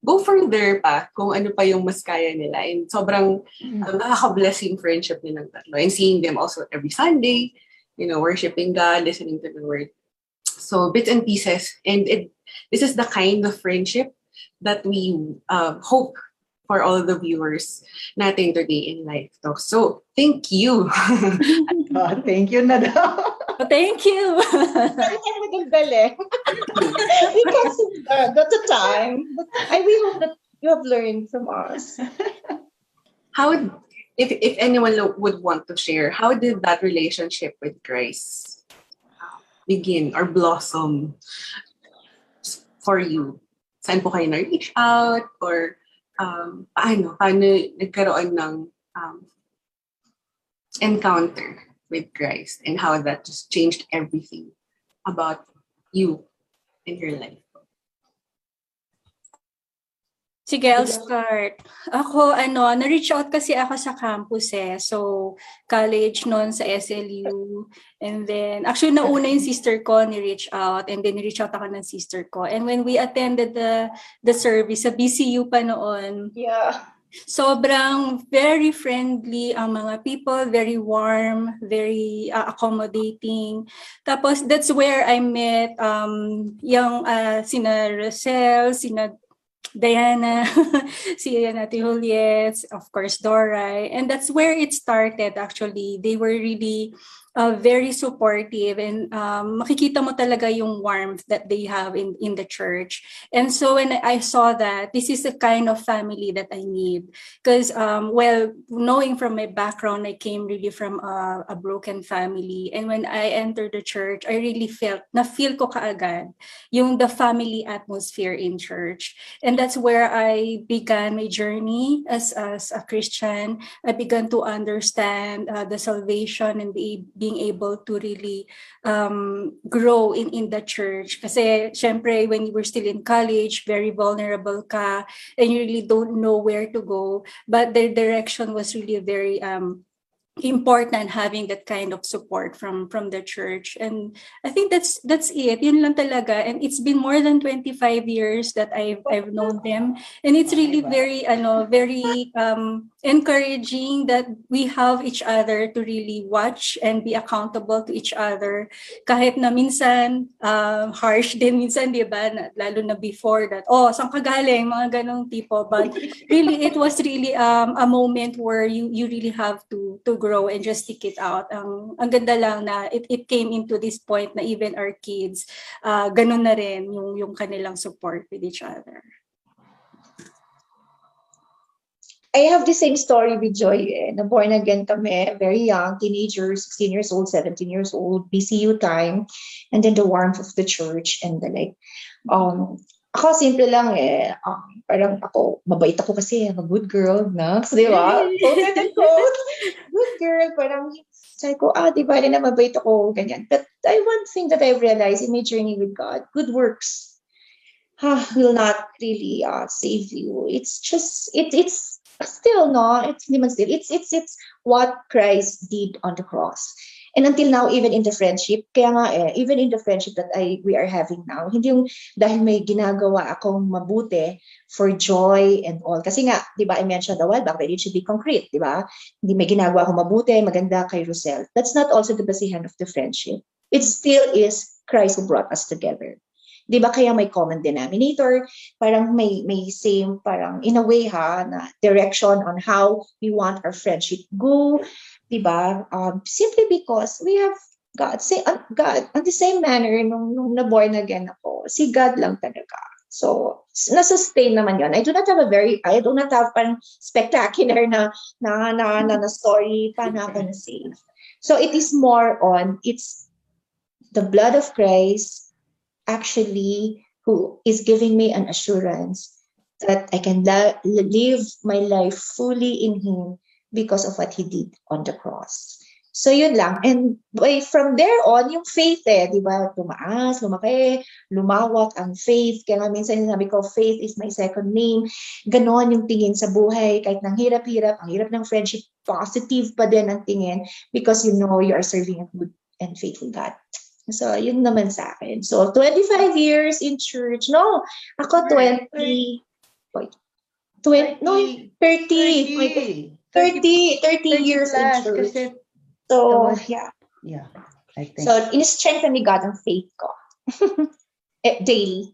go further pa kung ano pa yung mas kaya nila. And sobrang um, nakaka-bless yung friendship nilang tatlo. And seeing them also every Sunday, you know, worshiping God, listening to the Word. So, bits and pieces. And it, this is the kind of friendship that we uh, hope for all the viewers natin today in Life Talk. So, thank you. oh, thank you na daw. Thank you. Balikan mo din bele. Because uh, that's the time. But I we hope that you have learned from us. How would, if, if anyone lo- would want to share, how did that relationship with Grace begin or blossom for you? Saan po kayo na-reach out? Or um, paano? Paano nagkaroon ng um, encounter with Christ and how that just changed everything about you and your life? Sige, I'll start. Ako, ano, na-reach out kasi ako sa campus eh. So, college noon sa SLU. And then, actually, nauna yung sister ko ni-reach out. And then, ni-reach out ako ng sister ko. And when we attended the the service, sa BCU pa noon, Yeah. Sobrang very friendly ang mga people, very warm, very uh, accommodating. Tapos that's where I met um yung uh, sina Rosel, sina Diana, si Nati Juliet, of course Doray. And that's where it started actually. They were really uh, very supportive and um, makikita mo talaga yung warmth that they have in, in the church. And so when I saw that, this is the kind of family that I need. Because, um, well, knowing from my background, I came really from a, a broken family. And when I entered the church, I really felt, na-feel ko kaagad yung the family atmosphere in church. And that's where I began my journey as, as a Christian. I began to understand uh, the salvation and be, being able to really um, grow in, in the church. Kasi, syempre, when you were still in college, very vulnerable ka, and you really don't know where to go. But their direction was really very um, important having that kind of support from from the church. And i think that's that's it. Yun lang talaga. And it's been more than 25 years that i've i've known them. And it's really very ano very um encouraging that we have each other to really watch and be accountable to each other. Kahit na minsan um, harsh din minsan di ba? Na, lalo na before that oh saan ka galing? Mga ganong tipo. But really it was really um, a moment where you you really have to to grow and just stick it out ang ang ganda lang na it, it came into this point na even our kids uh, ganun na rin yung yung kanilang support with each other I have the same story with Joy. Eh. Na born again kami, very young, teenager, 16 years old, 17 years old, BCU time, and then the warmth of the church and the like. Um, ako, simple lang eh. Um, parang ako, mabait ako kasi, I'm a good girl, na, di ba? Good girl, parang, sabi ko, ah, di ba na mabait ako, ganyan. But I, one thing that I've realized in my journey with God, good works ah, will not really uh, save you. It's just, it, it's, still no it's still it's it's it's what Christ did on the cross and until now even in the friendship kaya nga eh even in the friendship that I we are having now hindi yung dahil may ginagawa akong mabuti for joy and all. Kasi nga di ba I mentioned a while back that it should be concrete di ba? Hindi may ginagawa akong mabuti maganda kay Rosel that's not also the basihan of the friendship. It still is Christ who brought us together 'di ba kaya may common denominator, parang may may same parang in a way ha na direction on how we want our friendship go, 'di ba? Um, simply because we have God, say uh, God, on the same manner nung, nung na born again ako, si God lang talaga. So, na-sustain naman yon. I do not have a very, I do not have parang spectacular na, na, na, na, na story paano ako na-save. So, it is more on, it's the blood of Christ actually who is giving me an assurance that I can la- live my life fully in Him because of what He did on the cross. So yun lang. And by, from there on, yung faith eh, di ba, tumaas, lumaki, lumawak ang faith. Kaya nga minsan sinabi ko, faith is my second name. Ganon yung tingin sa buhay. Kahit nang hirap-hirap, ang hirap ng friendship, positive pa din ang tingin because you know you are serving a good and faithful God. So, yun naman sa akin. So, 25 years in church. No, ako 20. Wait. 20, no, 30. 30, 30, 30 years in church. So, yeah. Yeah, I think. So, in-strengthen ni God ang faith ko. eh, daily.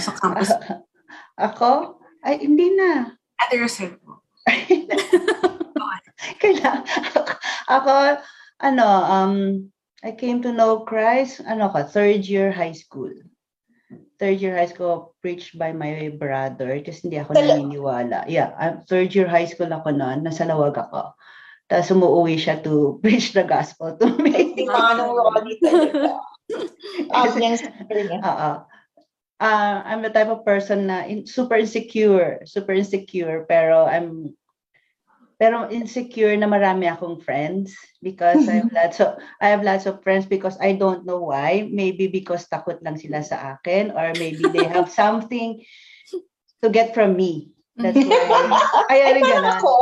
Sa campus. Ako? Ay, hindi na. Ate Rosel po. Kailangan. Ako, ano, um, I came to know Christ, ano ka, third year high school. Third year high school preached by my brother kasi hindi ako Tala- naniniwala. Yeah, I'm third year high school ako noon, nasa lawag ako. Tapos umuwi siya to preach the gospel to me. Manong Rolly talaga. Oo. Uh, I'm the type of person na in, super insecure, super insecure, pero I'm pero insecure na marami akong friends because I have lots of I have lots of friends because I don't know why. Maybe because takot lang sila sa akin or maybe they have something to get from me. That's why. Kaya rin ganun. Ako?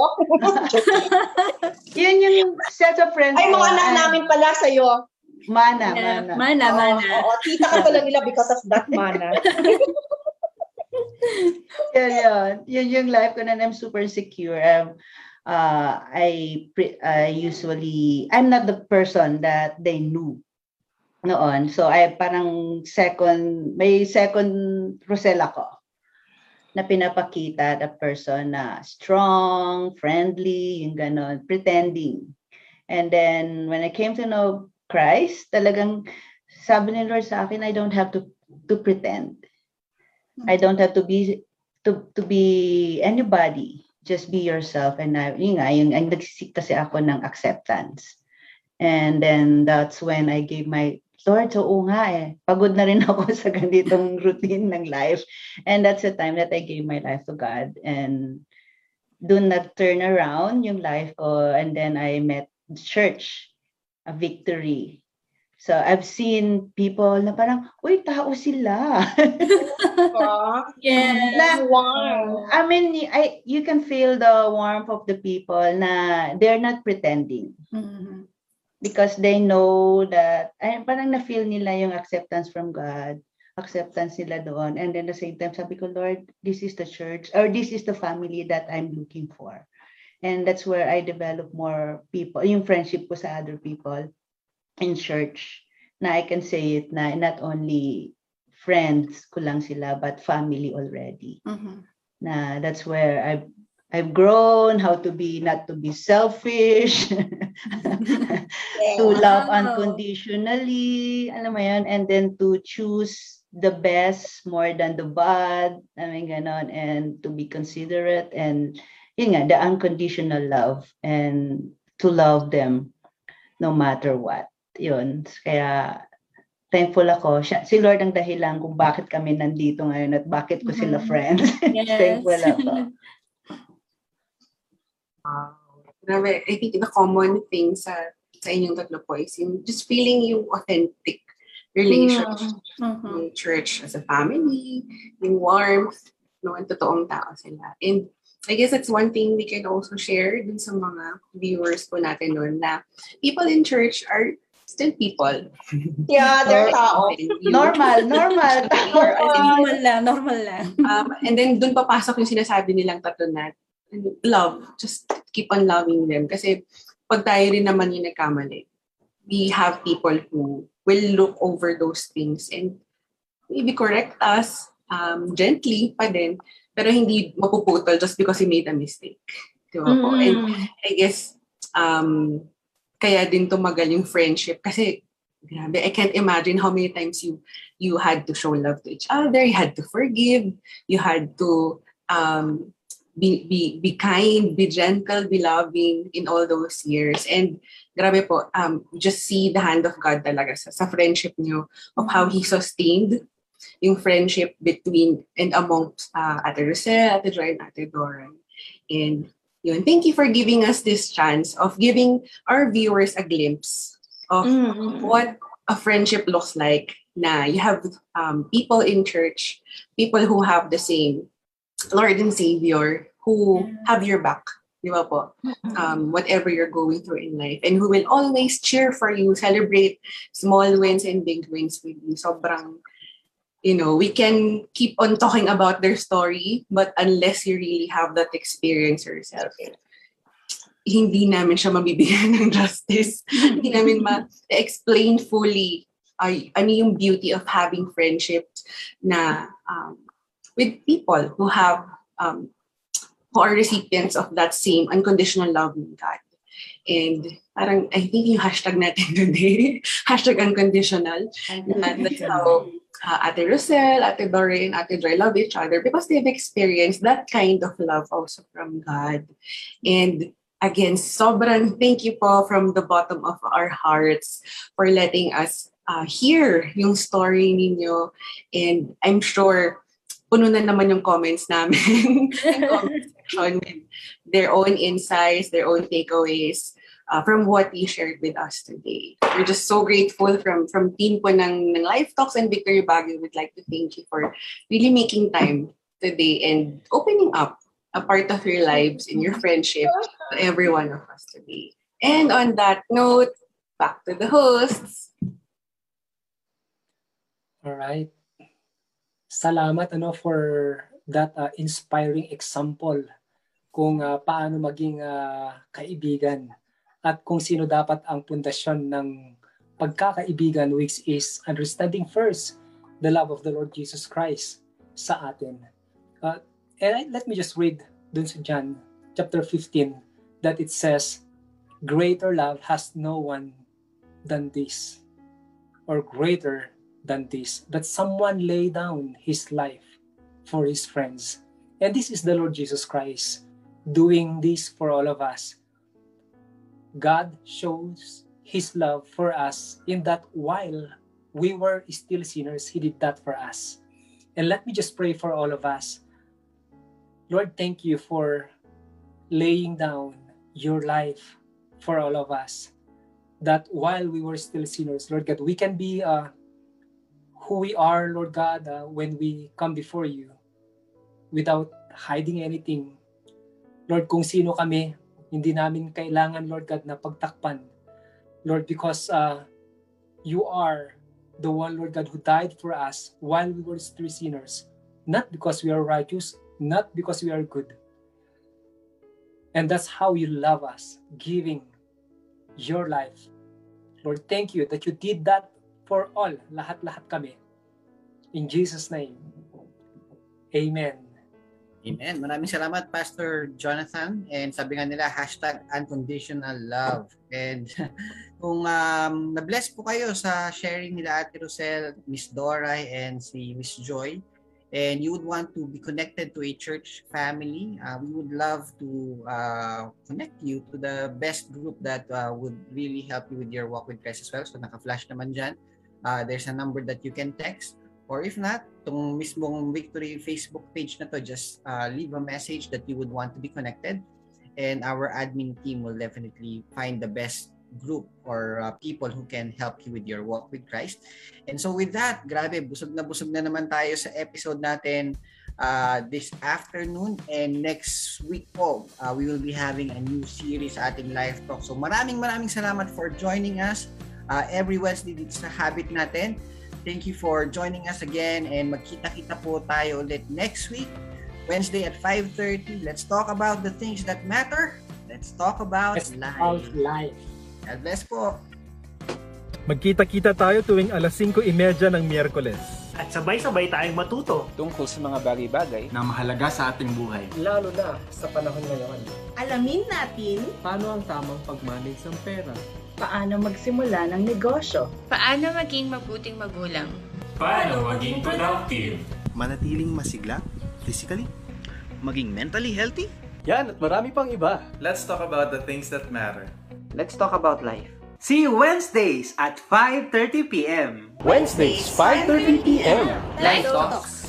Yun yung set of friends. Ay, mga anak namin pala sa'yo. Mana, Yeah, mana. mana, Oo, mana. oo, tita ka pala nila because of that mana. yun, yun. Yun yung life ko na I'm super secure. Um, uh, I, pre- I usually, I'm not the person that they knew noon. So, I parang second, may second Rosel ako na pinapakita the person na strong, friendly, yung ganon, pretending. And then, when I came to know Christ, talagang sabi ni Lord sa akin, I don't have to to pretend. I don't have to be to to be anybody. Just be yourself. And I, yun nga, yung, ang nagsisik kasi ako ng acceptance. And then that's when I gave my Lord, so oo nga eh. Pagod na rin ako sa ganitong routine ng life. And that's the time that I gave my life to God. And doon nag-turn around yung life ko. And then I met church, a victory. So I've seen people na parang, uy, tao sila. Yeah. Na- Wow. I mean, I you can feel the warmth of the people na they're not pretending Mhm. because they know that ay parang na-feel nila yung acceptance from God, acceptance nila doon. And then at the same time, sabi ko, Lord, this is the church or this is the family that I'm looking for. And that's where I develop more people, yung friendship ko sa other people in church na I can say it na not only friends ko lang sila but family already Mhm. na that's where I've I've grown how to be not to be selfish, to love unconditionally, alam mo yun, and then to choose the best more than the bad, I mean, ganon, and to be considerate and yun nga, the unconditional love and to love them no matter what. Yun. Kaya thankful ako. Siya, si Lord ang dahilan kung bakit kami nandito ngayon at bakit ko sila Mhm. friends. Yes. thankful ako. Wow. Grabe, I think the common thing sa sa inyong tatlo po is yung just feeling yung authentic relationship Mhm. yung church as a family, yung warmth, no, ang totoong tao sila. And I guess that's one thing we can also share dun sa mga viewers po natin noon na people in church are still people. Yeah, they're tao. Normal, normal. Normal lang, normal lang. um, and then dun papasok yung sinasabi nilang tatlo na love. Just keep on loving them. Kasi pag tayo rin naman yung nagkamali, we have people who will look over those things and maybe correct us um, gently pa din, pero hindi mapuputol just because he made a mistake. Di ba po? And Mm. I guess, um, kaya din tumagal yung friendship kasi grabe, I can't imagine how many times you you had to show love to each other, you had to forgive, you had to um, be, be, be kind, be gentle, be loving in all those years. And grabe po, um, just see the hand of God talaga sa, sa friendship niyo of how He sustained yung friendship between and among uh, Ate Rosel, Ate Joy, and Ate Doran. And yun, thank you for giving us this chance of giving our viewers a glimpse of Mm. what a friendship looks like na you have um, people in church, people who have the same Lord and Savior who have your back. Di ba po? Um, whatever you're going through in life and who will always cheer for you, celebrate small wins and big wins with you. Sobrang, you know, we can keep on talking about their story, but unless you really have that experience yourself, hindi namin siya mabibigyan ng justice. hindi namin ma-explain fully ay, ano yung beauty of having friendships na um, with people who have um, who are recipients of that same unconditional love ng God. And parang, I think yung hashtag natin today, hashtag unconditional, na- that's how uh, Ate Rosel, Ate Doreen, Ate Joy love each other because they've experienced that kind of love also from God. And again, sobrang thank you po from the bottom of our hearts for letting us uh, hear yung story ninyo. And I'm sure puno na naman yung comments namin yung comment their own insights, their own takeaways uh, from what you shared with us today. We're just so grateful from from team po ng, ng Life Talks and Victory Baguio. We'd like to thank you for really making time today and opening up a part of your lives and your friendship to every one of us today. And on that note, back to the hosts. All right. Salamat ano for that uh, inspiring example kung uh, paano maging uh, kaibigan at kung sino dapat ang pundasyon ng pagkakaibigan which is understanding first the love of the Lord Jesus Christ sa atin. Uh, and I, let me just read dun sa John chapter 15 that it says, Greater love has no one than this or greater than this, that someone lay down his life for his friends. And this is the Lord Jesus Christ doing this for all of us. God shows his love for us in that while we were still sinners, he did that for us. And let me just pray for all of us. Lord, thank you for laying down your life for all of us. That while we were still sinners, Lord God, we can be uh, who we are, Lord God, uh, when we come before you without hiding anything. Lord, kung sino kami, hindi namin kailangan, Lord God, na pagtakpan. Lord, because uh, you are the one, Lord God, who died for us while we were still sinners. Not because we are righteous, not because we are good. And that's how you love us, giving your life. Lord, thank you that you did that for all, lahat-lahat kami. In Jesus' name, Amen. Amen. Maraming salamat, Pastor Jonathan. And sabi nga nila, hashtag unconditional love. And kung um, na-bless po kayo sa sharing nila Ate Rosel, Miss Doray, and si Miss Joy, and you would want to be connected to a church family, uh, we would love to uh, connect you to the best group that uh, would really help you with your walk with Christ as well. So naka-flash naman dyan. Uh, there's a number that you can text. Or if not, itong mismong Victory Facebook page na to, just uh, leave a message that you would want to be connected. And our admin team will definitely find the best group or uh, people who can help you with your walk with Christ. And so with that, grabe, busog na busog na naman tayo sa episode natin uh, this afternoon and next week po, uh, we will be having a new series ating live talk. So maraming maraming salamat for joining us uh, every Wednesday dito sa Habit natin. Thank you for joining us again and magkita-kita po tayo ulit next week, Wednesday at 5.30. Let's talk about the things that matter. Let's talk about Let's life. About life. God bless po. Magkita-kita tayo tuwing alas 5.30 ng Miyerkules. At sabay-sabay tayong matuto tungkol sa mga bagay-bagay na mahalaga sa ating buhay. Lalo na sa panahon ngayon. Alamin natin Paano ang tamang pag-manage ng pera? Paano magsimula ng negosyo? Paano maging mabuting magulang? Paano maging productive? manatiling masigla physically, maging mentally healthy, Yan at marami pang iba. Let's talk about the things that matter. Let's talk about life. See you Wednesdays at 5.30 p.m. Wednesdays, 5.30 p.m. Life Talks.